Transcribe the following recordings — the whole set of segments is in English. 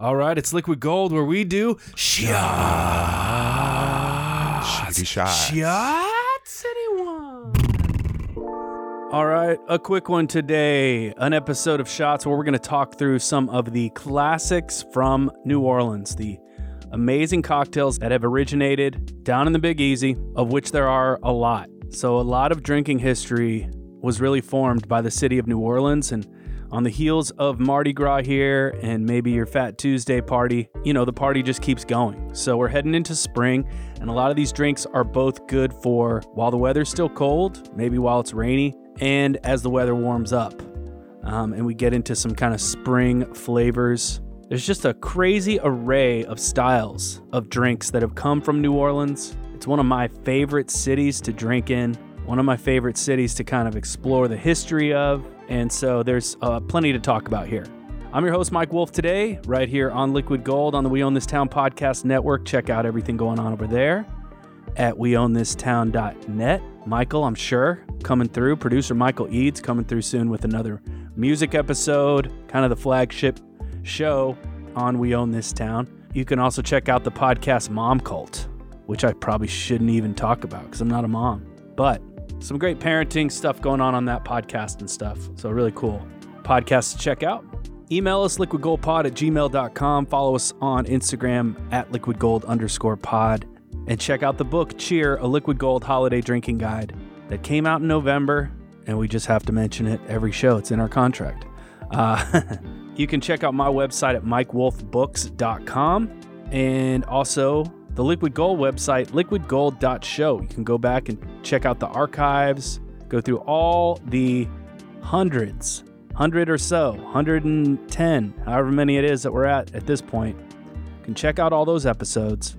All right, it's Liquid Gold where we do shots. Shots. Shots, anyone? All right, a quick one today. An episode of Shots where we're going to talk through some of the classics from New Orleans, the amazing cocktails that have originated down in the Big Easy, of which there are a lot. So, a lot of drinking history was really formed by the city of New Orleans and on the heels of Mardi Gras here and maybe your Fat Tuesday party, you know, the party just keeps going. So we're heading into spring, and a lot of these drinks are both good for while the weather's still cold, maybe while it's rainy, and as the weather warms up. Um, and we get into some kind of spring flavors. There's just a crazy array of styles of drinks that have come from New Orleans. It's one of my favorite cities to drink in, one of my favorite cities to kind of explore the history of, and so there's uh, plenty to talk about here. I'm your host, Mike Wolf, today, right here on Liquid Gold on the We Own This Town podcast network. Check out everything going on over there at weownthistown.net. Michael, I'm sure, coming through. Producer Michael Eads coming through soon with another music episode, kind of the flagship show on We Own This Town. You can also check out the podcast Mom Cult, which I probably shouldn't even talk about because I'm not a mom. But some great parenting stuff going on on that podcast and stuff. So, really cool podcast to check out. Email us liquidgoldpod at gmail.com. Follow us on Instagram at liquidgold underscore pod. And check out the book Cheer, a liquid gold holiday drinking guide that came out in November. And we just have to mention it every show, it's in our contract. Uh, you can check out my website at mikewolfbooks.com and also the Liquid Gold website, liquidgold.show. You can go back and check out the archives, go through all the hundreds, hundred or so, 110, however many it is that we're at at this point. You can check out all those episodes.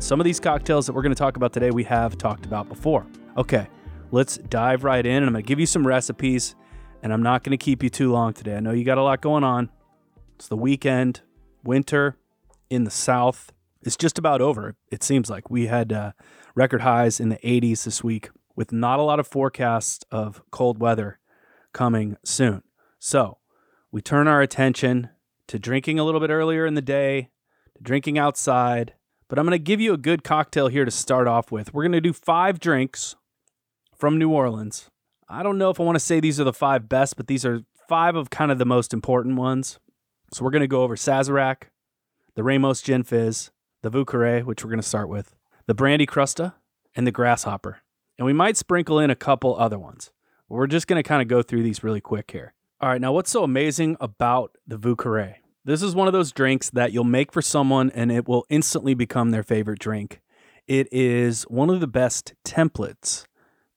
Some of these cocktails that we're going to talk about today, we have talked about before. Okay, let's dive right in, and I'm going to give you some recipes, and I'm not going to keep you too long today. I know you got a lot going on. It's the weekend, winter in the South it's just about over. It seems like we had uh, record highs in the 80s this week with not a lot of forecasts of cold weather coming soon. So we turn our attention to drinking a little bit earlier in the day, to drinking outside. But I'm going to give you a good cocktail here to start off with. We're going to do five drinks from New Orleans. I don't know if I want to say these are the five best, but these are five of kind of the most important ones. So we're going to go over Sazerac, the Ramos Gin Fizz, the Vieux Carré, which we're going to start with, the Brandy Crusta, and the Grasshopper. And we might sprinkle in a couple other ones. We're just going to kind of go through these really quick here. All right, now what's so amazing about the Vieux Carré? This is one of those drinks that you'll make for someone and it will instantly become their favorite drink. It is one of the best templates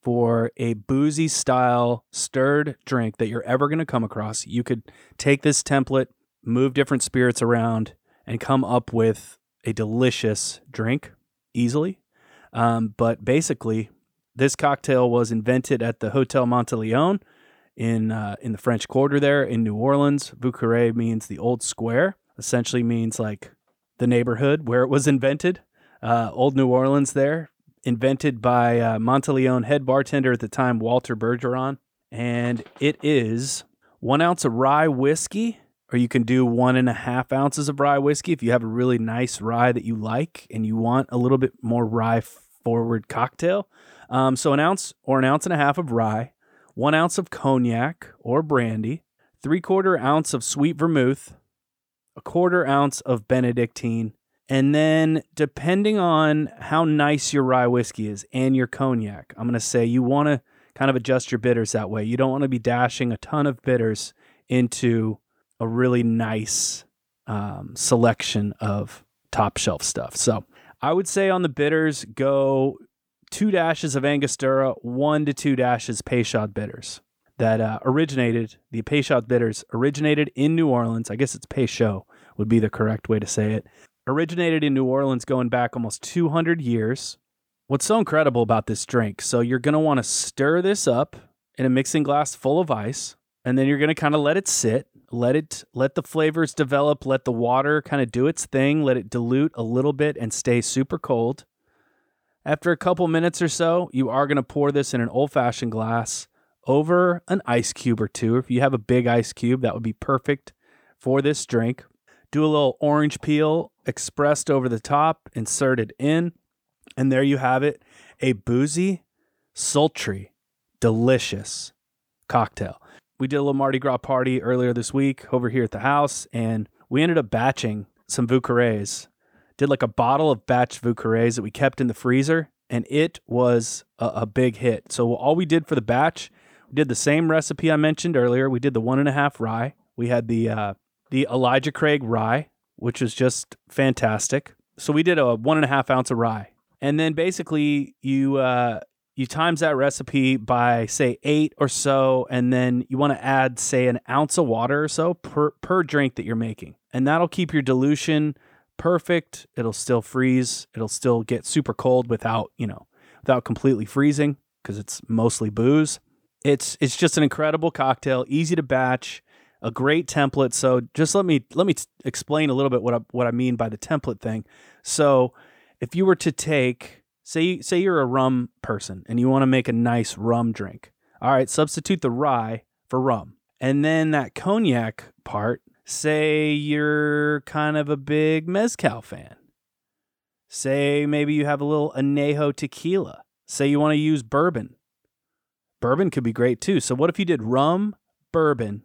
for a boozy style stirred drink that you're ever going to come across. You could take this template, move different spirits around, and come up with a delicious drink easily. Um, but basically, this cocktail was invented at the Hotel Monteleone in uh, in the French Quarter there in New Orleans. Carré means the old square. Essentially means like the neighborhood where it was invented. Uh, old New Orleans there, invented by uh, Monteleone head bartender at the time, Walter Bergeron, and it is one ounce of rye whiskey or you can do one and a half ounces of rye whiskey if you have a really nice rye that you like and you want a little bit more rye forward cocktail. Um, so an ounce or an ounce and a half of rye, one ounce of cognac or brandy, three quarter ounce of sweet vermouth, a quarter ounce of Benedictine, and then depending on how nice your rye whiskey is and your cognac, I'm going to say you want to kind of adjust your bitters that way. You don't want to be dashing a ton of bitters into a really nice um, selection of top shelf stuff. So I would say on the bitters, go two dashes of Angostura, one to two dashes Peychaud bitters that uh, originated, the Peychaud bitters originated in New Orleans. I guess it's Peychaud would be the correct way to say it. Originated in New Orleans going back almost 200 years. What's so incredible about this drink? So you're going to want to stir this up in a mixing glass full of ice, and then you're going to kind of let it sit let it let the flavors develop let the water kind of do its thing let it dilute a little bit and stay super cold. After a couple minutes or so you are going to pour this in an old fashioned glass over an ice cube or two. If you have a big ice cube that would be perfect for this drink. Do a little orange peel expressed over the top, insert it in, and there you have it a boozy, sultry, delicious cocktail. We did a little Mardi Gras party earlier this week over here at the house, and we ended up batching some Vieux Did like a bottle of batch Vieux that we kept in the freezer, and it was a, a big hit. So all we did for the batch, we did the same recipe I mentioned earlier. We did the one and a half rye. We had the uh, the Elijah Craig rye, which was just fantastic. So we did a one and a half ounce of rye, and then basically you uh, you times that recipe by say eight or so, and then you want to add say an ounce of water or so per per drink that you're making, and that'll keep your dilution perfect. It'll still freeze. It'll still get super cold without you know without completely freezing because it's mostly booze. It's it's just an incredible cocktail, easy to batch, a great template. So just let me let me explain a little bit what I, what I mean by the template thing. So if you were to take Say say you're a rum person and you want to make a nice rum drink. All right, substitute the rye for rum. And then that cognac part, say you're kind of a big mezcal fan. Say maybe you have a little añejo tequila. Say you want to use bourbon. Bourbon could be great too. So what if you did rum, bourbon,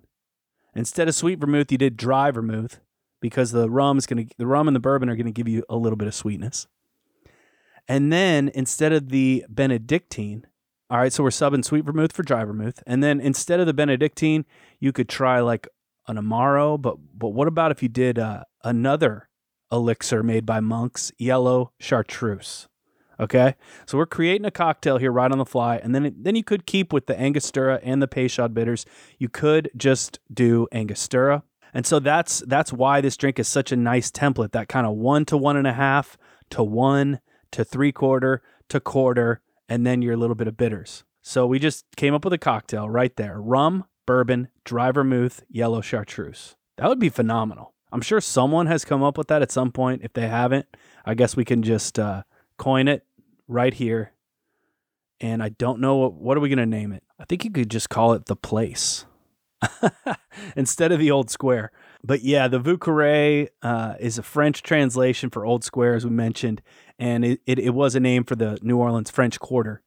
instead of sweet vermouth, you did dry vermouth because the rum is going to the rum and the bourbon are going to give you a little bit of sweetness. And then instead of the Benedictine, all right, so we're subbing sweet vermouth for dry vermouth. And then instead of the Benedictine, you could try like an Amaro. But but what about if you did uh, another elixir made by monks, yellow chartreuse? Okay, so we're creating a cocktail here right on the fly, and then then you could keep with the Angostura and the Peychaud bitters. You could just do Angostura, and so that's that's why this drink is such a nice template. That kind of one to one and a half to one to three quarter to quarter, and then your little bit of bitters. So we just came up with a cocktail right there rum, bourbon, dry vermouth, yellow chartreuse. That would be phenomenal. I'm sure someone has come up with that at some point. If they haven't, I guess we can just uh, coin it right here. And I don't know what, what are we going to name it? I think you could just call it the place instead of the old square. But yeah, the Vieux Carré uh, is a French translation for old square, as we mentioned and it, it, it, was a name for the New Orleans French Quarter,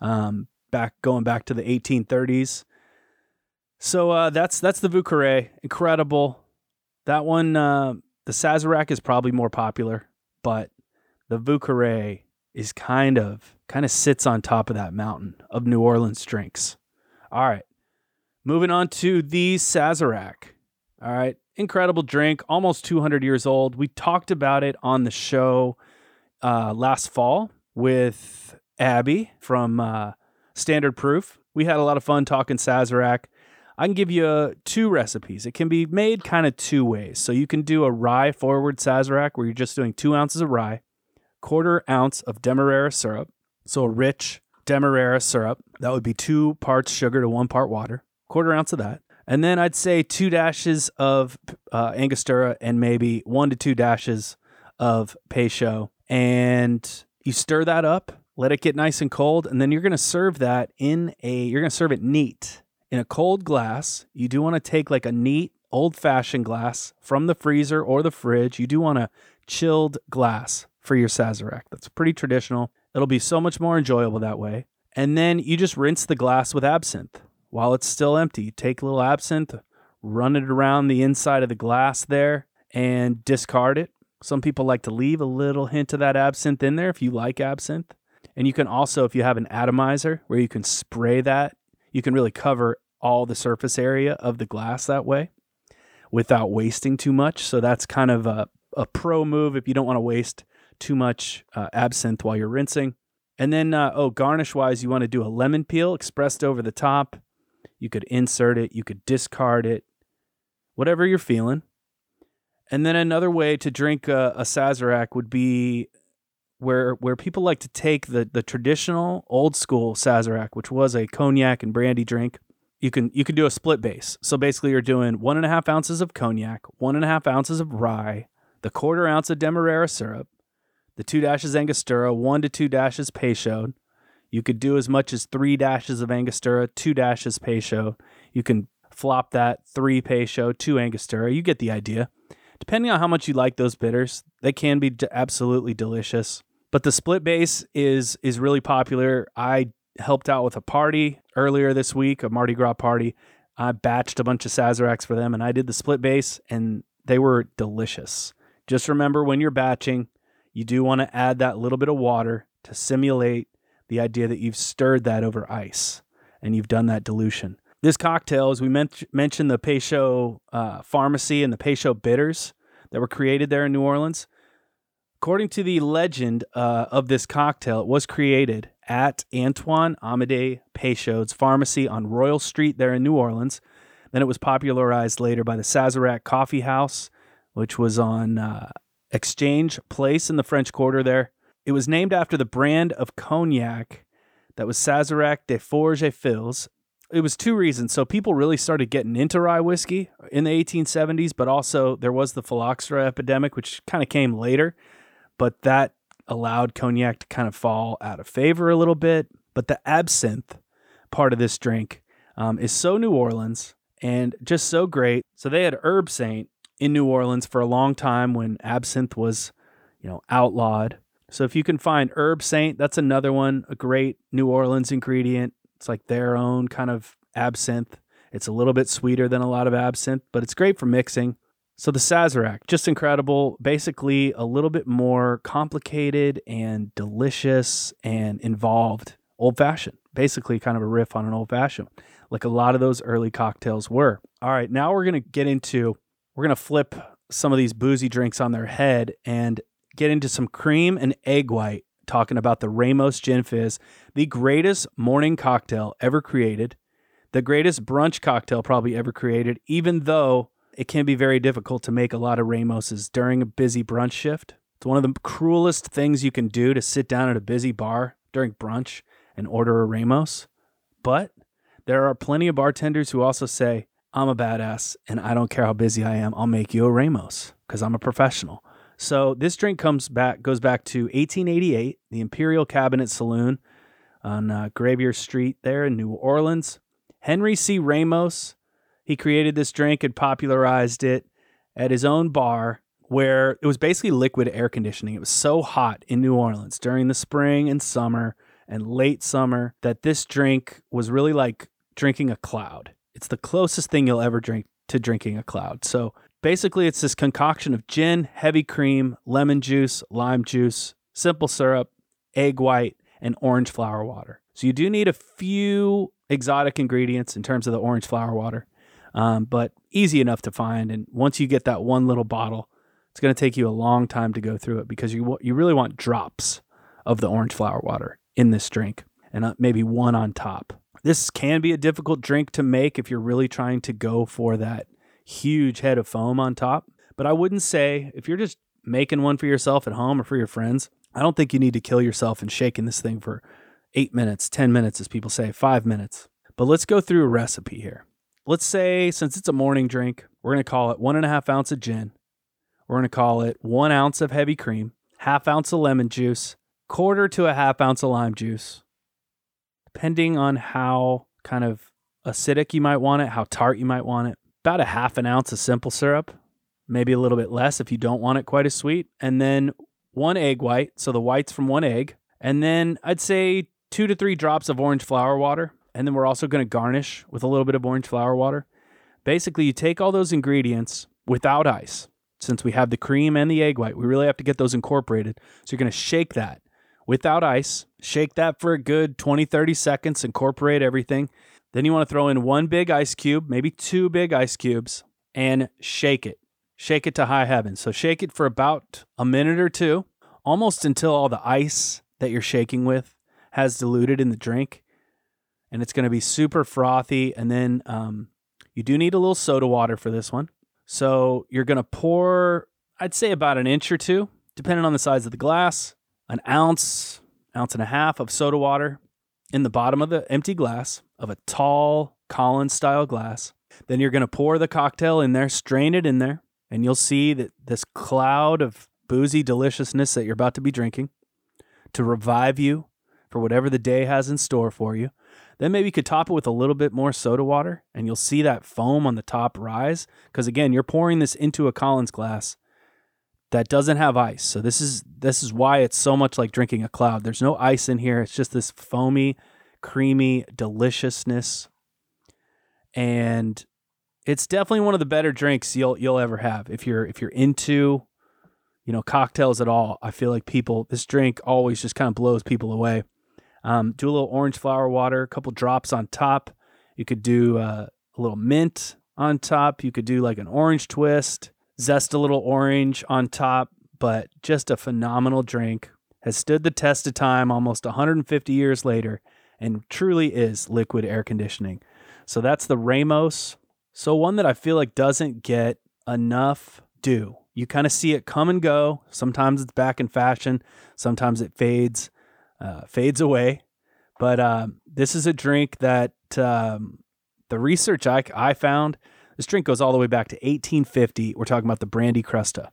um, back going back to the 1830s. So uh, that's that's the Vieux Carré, incredible. That one, uh, the Sazerac is probably more popular, but the Vieux Carré is kind of kind of sits on top of that mountain of New Orleans drinks. All right, moving on to the Sazerac. All right, incredible drink, almost 200 years old. We talked about it on the show uh, last fall with Abby from uh, Standard Proof. We had a lot of fun talking Sazerac. I can give you uh, two recipes. It can be made kind of two ways. So you can do a rye forward Sazerac where you're just doing two ounces of rye, quarter ounce of Demerara syrup. So a rich Demerara syrup. That would be two parts sugar to one part water, quarter ounce of that. And then I'd say two dashes of uh, Angostura and maybe one to two dashes of Peychaud and you stir that up, let it get nice and cold, and then you're going to serve that in a you're going to serve it neat in a cold glass. You do want to take like a neat old-fashioned glass from the freezer or the fridge. You do want a chilled glass for your Sazerac. That's pretty traditional. It'll be so much more enjoyable that way. And then you just rinse the glass with absinthe while it's still empty. You take a little absinthe, run it around the inside of the glass there, and discard it. Some people like to leave a little hint of that absinthe in there if you like absinthe. And you can also, if you have an atomizer where you can spray that, you can really cover all the surface area of the glass that way without wasting too much. So that's kind of a, a pro move if you don't want to waste too much uh, absinthe while you're rinsing. And then, uh, oh, garnish wise, you want to do a lemon peel expressed over the top. You could insert it, you could discard it, whatever you're feeling. And then another way to drink a, a Sazerac would be where where people like to take the the traditional old school Sazerac, which was a cognac and brandy drink. You can you can do a split base. So basically, you're doing one and a half ounces of cognac, one and a half ounces of rye, the quarter ounce of Demerara syrup, the two dashes Angostura, one to two dashes Peychaud. You could do as much as three dashes of Angostura, two dashes Peychaud. You can flop that three Peychaud, two Angostura. You get the idea Depending on how much you like those bitters, they can be d- absolutely delicious. But the split base is is really popular. I helped out with a party earlier this week, a Mardi Gras party. I batched a bunch of Sazeracs for them and I did the split base and they were delicious. Just remember when you're batching, you do want to add that little bit of water to simulate the idea that you've stirred that over ice and you've done that dilution. This cocktail, as we men- mentioned, the Peychaud uh, Pharmacy and the Peychaud bitters that were created there in New Orleans. According to the legend uh, of this cocktail, it was created at Antoine Amédée Peychaud's pharmacy on Royal Street there in New Orleans. Then it was popularized later by the Sazerac Coffee House, which was on uh, Exchange Place in the French Quarter there. It was named after the brand of cognac that was Sazerac de Forges et Fils. It was two reasons. So people really started getting into rye whiskey in the 1870s, but also there was the phylloxera epidemic, which kind of came later. But that allowed cognac to kind of fall out of favor a little bit. But the absinthe part of this drink um, is so New Orleans and just so great. So they had Herbsaint in New Orleans for a long time when absinthe was, you know, outlawed. So if you can find Herbsaint, that's another one, a great New Orleans ingredient. It's like their own kind of absinthe. It's a little bit sweeter than a lot of absinthe, but it's great for mixing. So the Sazerac, just incredible. Basically, a little bit more complicated and delicious and involved. Old fashioned, basically, kind of a riff on an old fashioned, like a lot of those early cocktails were. All right, now we're going to get into, we're going to flip some of these boozy drinks on their head and get into some cream and egg white, talking about the Ramos Gin Fizz, the greatest morning cocktail ever created, the greatest brunch cocktail probably ever created, even though it can be very difficult to make a lot of Ramoses during a busy brunch shift. It's one of the cruelest things you can do to sit down at a busy bar during brunch and order a Ramos. But there are plenty of bartenders who also say, I'm a badass and I don't care how busy I am, I'll make you a Ramos because I'm a professional. So this drink comes back goes back to 1888, the Imperial Cabinet Saloon on uh, Gravier Street there in New Orleans. Henry C. Ramos he created this drink and popularized it at his own bar where it was basically liquid air conditioning. It was so hot in New Orleans during the spring and summer and late summer that this drink was really like drinking a cloud. It's the closest thing you'll ever drink to drinking a cloud. So basically, it's this concoction of gin, heavy cream, lemon juice, lime juice, simple syrup, egg white, and orange flower water. So you do need a few exotic ingredients in terms of the orange flower water um, but easy enough to find. And once you get that one little bottle, it's going to take you a long time to go through it because you you really want drops of the orange flower water in this drink, and uh, maybe one on top. This can be a difficult drink to make if you're really trying to go for that huge head of foam on top. But I wouldn't say if you're just making one for yourself at home or for your friends, I don't think you need to kill yourself and shaking this thing for eight minutes, 10 minutes, as people say, five minutes. But let's go through a recipe here let's say since it's a morning drink, we're going to call it one and a half ounce of gin. We're going to call it one ounce of heavy cream, half ounce of lemon juice, quarter to a half ounce of lime juice, depending on how kind of acidic you might want it, how tart you might want it. About a half an ounce of simple syrup, maybe a little bit less if you don't want it quite as sweet. And then one egg white, so the whites from one egg. And then I'd say two to three drops of orange flower water. And then we're also going to garnish with a little bit of orange flower water. Basically, you take all those ingredients without ice. Since we have the cream and the egg white, we really have to get those incorporated. So you're going to shake that without ice. Shake that for a good 20, 30 seconds, incorporate everything. Then you want to throw in one big ice cube, maybe two big ice cubes, and shake it. Shake it to high heaven. So shake it for about a minute or two, almost until all the ice that you're shaking with has diluted in the drink and it's going to be super frothy. And then um, you do need a little soda water for this one. So you're going to pour, I'd say about an inch or two, depending on the size of the glass, an ounce, ounce and a half of soda water in the bottom of the empty glass of a tall Collins style glass. Then you're going to pour the cocktail in there, strain it in there, and you'll see that this cloud of boozy deliciousness that you're about to be drinking to revive you for whatever the day has in store for you. Then maybe you could top it with a little bit more soda water and you'll see that foam on the top rise. Because again, you're pouring this into a Collins glass that doesn't have ice. So this is this is why it's so much like drinking a cloud. There's no ice in here. It's just this foamy, creamy deliciousness. And it's definitely one of the better drinks you'll you'll ever have. If you're if you're into, you know, cocktails at all, I feel like people this drink always just kind of blows people away. Um, do a little orange flower water, a couple drops on top. You could do uh, a little mint on top. You could do like an orange twist, zest a little orange on top, but just a phenomenal drink. Has stood the test of time almost 150 years later and truly is liquid air conditioning. So that's the Ramos. So one that I feel like doesn't get enough due. You kind of see it come and go. Sometimes it's back in fashion, sometimes it fades uh, fades away. But um, this is a drink that um, the research I, I found, this drink goes all the way back to 1850. We're talking about the Brandy Crusta.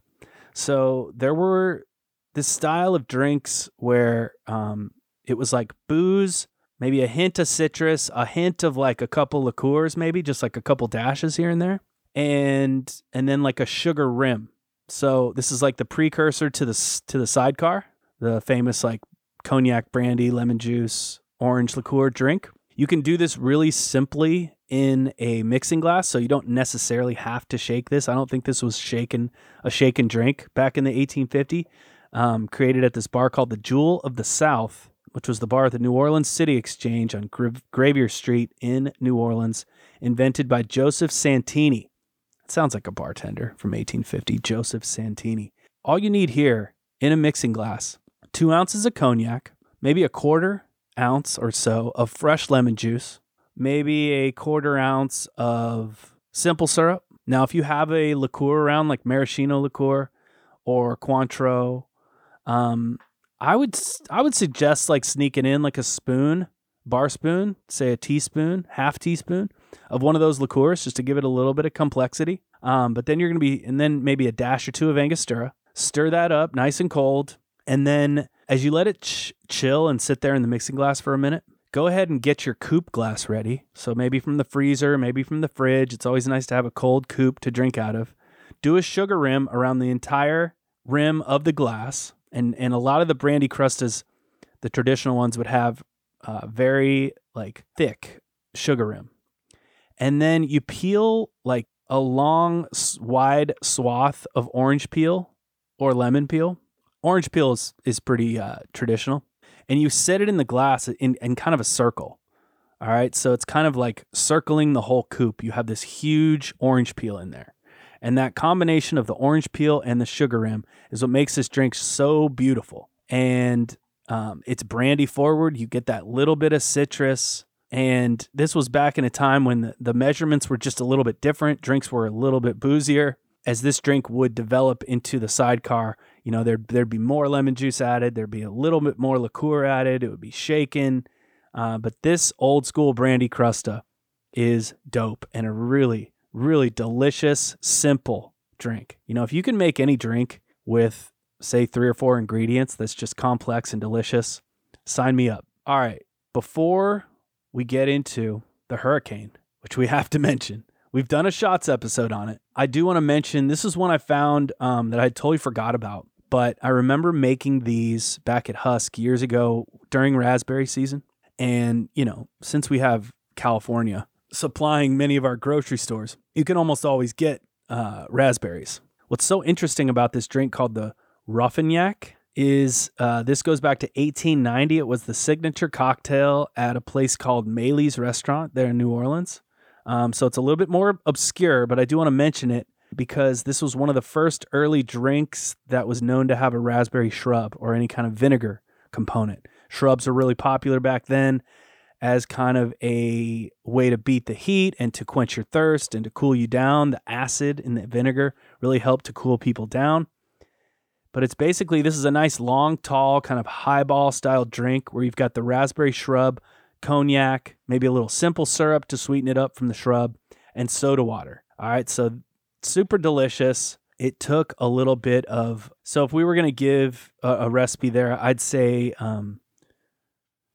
So there were this style of drinks where um, it was like booze, maybe a hint of citrus, a hint of like a couple liqueurs, maybe just like a couple dashes here and there, and and then like a sugar rim. So this is like the precursor to the to the sidecar, the famous like cognac, brandy, lemon juice, orange liqueur drink. You can do this really simply in a mixing glass, so you don't necessarily have to shake this. I don't think this was shaken a shaken drink back in the 1850. Um, created at this bar called the Jewel of the South, which was the bar at the New Orleans City Exchange on Gra- Gravier Street in New Orleans, invented by Joseph Santini. It sounds like a bartender from 1850, Joseph Santini. All you need here in a mixing glass two ounces of cognac, maybe a quarter ounce or so of fresh lemon juice, maybe a quarter ounce of simple syrup. Now, if you have a liqueur around like maraschino liqueur or Cointreau, um, I would I would suggest like sneaking in like a spoon, bar spoon, say a teaspoon, half teaspoon of one of those liqueurs just to give it a little bit of complexity. Um, but then you're gonna be, and then maybe a dash or two of Angostura. Stir that up, nice and cold. And then as you let it ch- chill and sit there in the mixing glass for a minute, go ahead and get your coupe glass ready. So maybe from the freezer, maybe from the fridge. It's always nice to have a cold coupe to drink out of. Do a sugar rim around the entire rim of the glass. And, and a lot of the brandy crustas, the traditional ones, would have uh, very like thick sugar rim. And then you peel like a long, wide swath of orange peel or lemon peel orange peel is, is pretty uh, traditional. And you set it in the glass in, in kind of a circle. All right. So it's kind of like circling the whole coupe. You have this huge orange peel in there. And that combination of the orange peel and the sugar rim is what makes this drink so beautiful. And um, it's brandy forward. You get that little bit of citrus. And this was back in a time when the, the measurements were just a little bit different. Drinks were a little bit boozier. As this drink would develop into the sidecar, you know, there'd there'd be more lemon juice added. There'd be a little bit more liqueur added. It would be shaken. Uh, but this old school brandy crusta is dope and a really really delicious, simple drink. You know, if you can make any drink with say three or four ingredients that's just complex and delicious, sign me up. All right, before we get into the hurricane, which we have to mention, we've done a shots episode on it. I do want to mention this is one I found um, that I totally forgot about but I remember making these back at Husk years ago during raspberry season. And, you know, since we have California supplying many of our grocery stores, you can almost always get uh, raspberries. What's so interesting about this drink called the Ruffignac is uh, this goes back to 1890. It was the signature cocktail at a place called Maylie's Restaurant there in New Orleans. Um, so it's a little bit more obscure, but I do want to mention it because this was one of the first early drinks that was known to have a raspberry shrub or any kind of vinegar component. Shrubs are really popular back then as kind of a way to beat the heat and to quench your thirst and to cool you down. The acid in the vinegar really helped to cool people down. But it's basically this is a nice long, tall, kind of highball style drink where you've got the raspberry shrub, cognac, maybe a little simple syrup to sweeten it up from the shrub, and soda water. All right, so super delicious. It took a little bit of so if we were going to give a, a, recipe there, I'd say, um,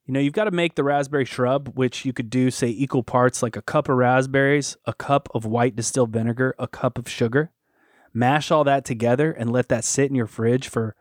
You know, you've got to make the raspberry shrub, which you could do, say, equal parts like a cup of raspberries, a cup of white distilled vinegar, a cup of sugar. Mash all that together and let that sit in your fridge for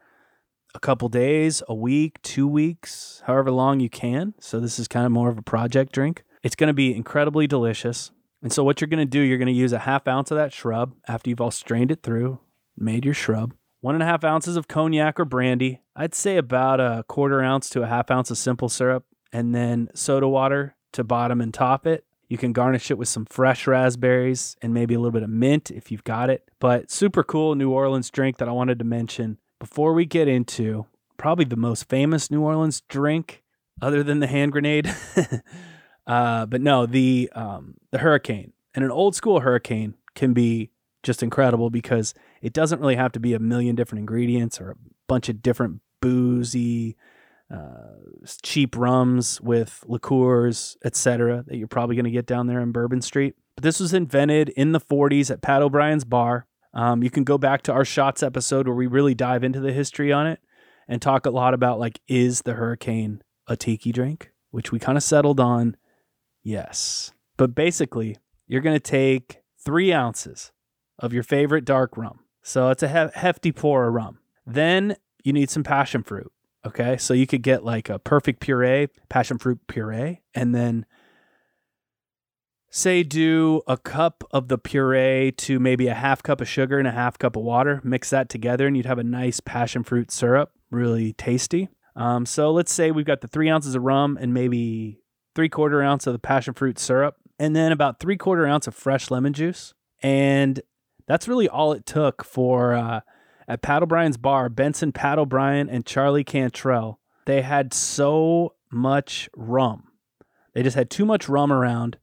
a couple days, a week, two weeks, however long you can. So, this is kind of more of a project drink. It's going to be incredibly delicious. And so, what you're going to do, you're going to use a half ounce of that shrub after you've all strained it through, made your shrub, one and a half ounces of cognac or brandy. I'd say about a quarter ounce to a half ounce of simple syrup, and then soda water to bottom and top it. You can garnish it with some fresh raspberries and maybe a little bit of mint if you've got it. But super cool New Orleans drink that I wanted to mention before we get into probably the most famous New Orleans drink other than the hand grenade. uh, but no, the um, the hurricane and an old school hurricane can be just incredible because it doesn't really have to be a million different ingredients or a bunch of different boozy, uh, cheap rums with liqueurs, etc. That you're probably going to get down there in Bourbon Street. But this was invented in the 40s at Pat O'Brien's bar. Um, you can go back to our shots episode where we really dive into the history on it and talk a lot about like is the hurricane a tiki drink, which we kind of settled on. Yes, but basically you're going to take three ounces of your favorite dark rum. So it's a hefty pour of rum. Then you need some passion fruit. Okay. So you could get like a perfect puree, passion fruit puree, and then say do a cup of the puree to maybe a half cup of sugar and a half cup of water. Mix that together, and you'd have a nice passion fruit syrup, really tasty. Um, so let's say we've got the three ounces of rum and maybe three quarter ounce of the passion fruit syrup, and then about three quarter ounce of fresh lemon juice. And that's really all it took for uh, at Pat O'Brien's bar, Benson Pat O'Brien and Charlie Cantrell. They had so much rum. They just had too much rum around.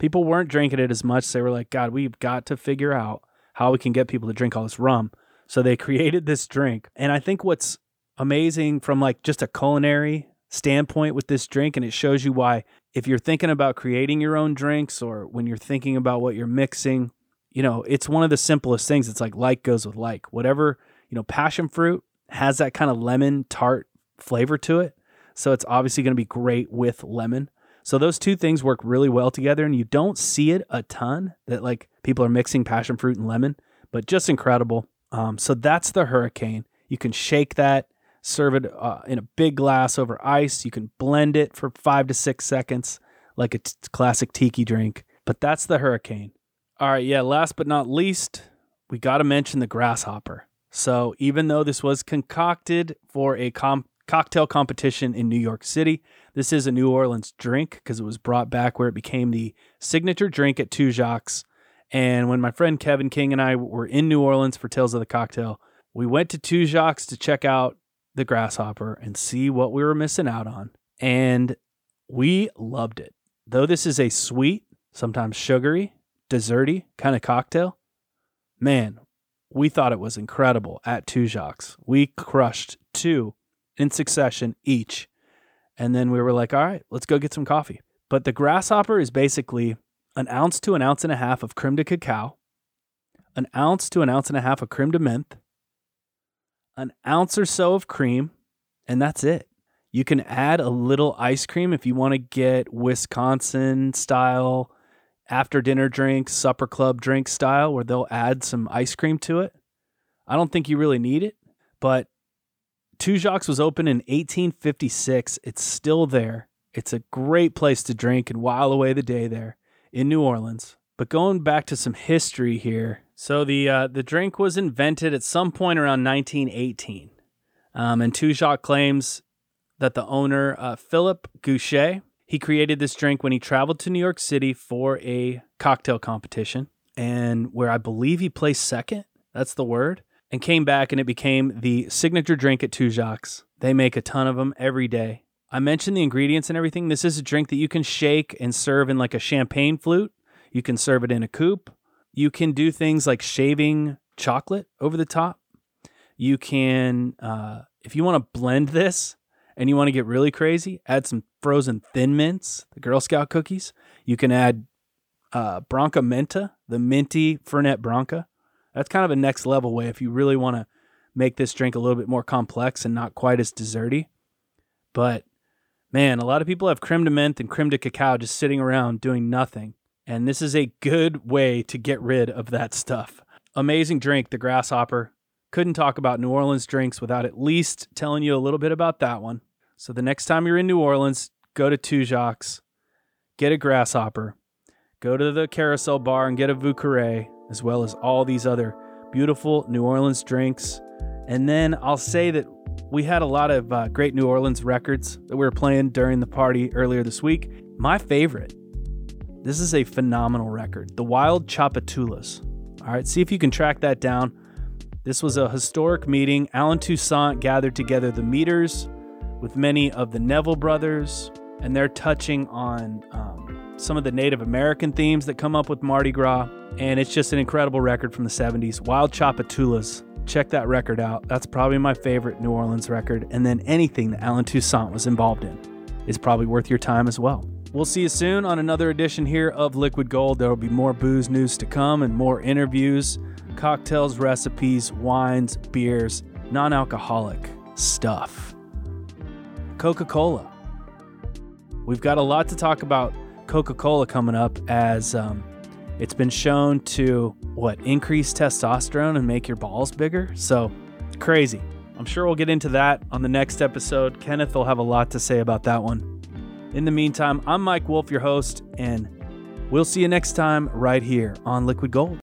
People weren't drinking it as much. They were like, God, we've got to figure out how we can get people to drink all this rum. So they created this drink. And I think what's amazing from like just a culinary standpoint with this drink, and it shows you why if you're thinking about creating your own drinks or when you're thinking about what you're mixing, you know, it's one of the simplest things. It's like like goes with like. Whatever, you know, passion fruit has that kind of lemon tart flavor to it. So it's obviously going to be great with lemon. So those two things work really well together and you don't see it a ton that like people are mixing passion fruit and lemon, but just incredible. Um, so that's the hurricane. You can shake that, serve it uh, in a big glass over ice. You can blend it for five to six seconds like a t- classic tiki drink. But that's the hurricane. All right, yeah, last but not least, we got to mention the grasshopper. So, even though this was concocted for a com- cocktail competition in New York City, this is a New Orleans drink because it was brought back where it became the signature drink at Tujague's. And when my friend Kevin King and I were in New Orleans for Tales of the Cocktail, we went to Tujague's to check out the grasshopper and see what we were missing out on. And we loved it. Though this is a sweet, sometimes sugary, desserty kind of cocktail, man, we thought it was incredible at Two Tujague's. We crushed two in succession each. And then we were like, all right, let's go get some coffee. But the grasshopper is basically an ounce to an ounce and a half of creme de cacao, an ounce to an ounce and a half of creme de menthe, an ounce or so of cream, and that's it. You can add a little ice cream if you want to get Wisconsin style after dinner drinks, supper club drink style, where they'll add some ice cream to it. I don't think you really need it, but Tujague's was opened in 1856. It's still there. It's a great place to drink and while away the day there in New Orleans. But going back to some history here, so the uh, the drink was invented at some point around 1918, um, and Tujague claims that the owner uh, Philip Goucher he created this drink when he traveled to New York City for a cocktail competition, and where I believe he placed second. That's the word. And came back, and it became the signature drink at Tujague's. They make a ton of them every day. I mentioned the ingredients and everything. This is a drink that you can shake and serve in like a champagne flute. You can serve it in a coupe. You can do things like shaving chocolate over the top. You can, uh, if you want to blend this, and you want to get really crazy, add some frozen thin mints, the Girl Scout cookies. You can add uh, Branca Menta, the minty Fernet Branca. That's kind of a next level way if you really want to make this drink a little bit more complex and not quite as desserty. But Man, a lot of people have creme de menthe and creme de cacao just sitting around doing nothing. And this is a good way to get rid of that stuff. Amazing drink, the Grasshopper. Couldn't talk about New Orleans drinks without at least telling you a little bit about that one. So the next time you're in New Orleans, go to Tujague's, get a Grasshopper, go to the Carousel Bar and get a Vieux Carré, as well as all these other beautiful New Orleans drinks. And then I'll say that we had a lot of uh, great New Orleans records that we were playing during the party earlier this week. My favorite, this is a phenomenal record, The Wild Tchoupitoulas. All right, see if you can track that down. This was a historic meeting. Allen Toussaint gathered together the meters with many of the Neville brothers, and they're touching on um, some of the Native American themes that come up with Mardi Gras. And it's just an incredible record from the 70s. Wild Tchoupitoulas. Check that record out. That's probably my favorite New Orleans record. And then anything that Allen Toussaint was involved in is probably worth your time as well. We'll see you soon on another edition here of Liquid Gold. There will be more booze news to come and more interviews, cocktails, recipes, wines, beers, non alcoholic stuff. Coca Cola. We've got a lot to talk about Coca Cola coming up as um, it's been shown to what increase testosterone and make your balls bigger. So crazy. I'm sure we'll get into that on the next episode. Kenneth will have a lot to say about that one. In the meantime, I'm Mike Wolf, your host, and we'll see you next time right here on Liquid Gold.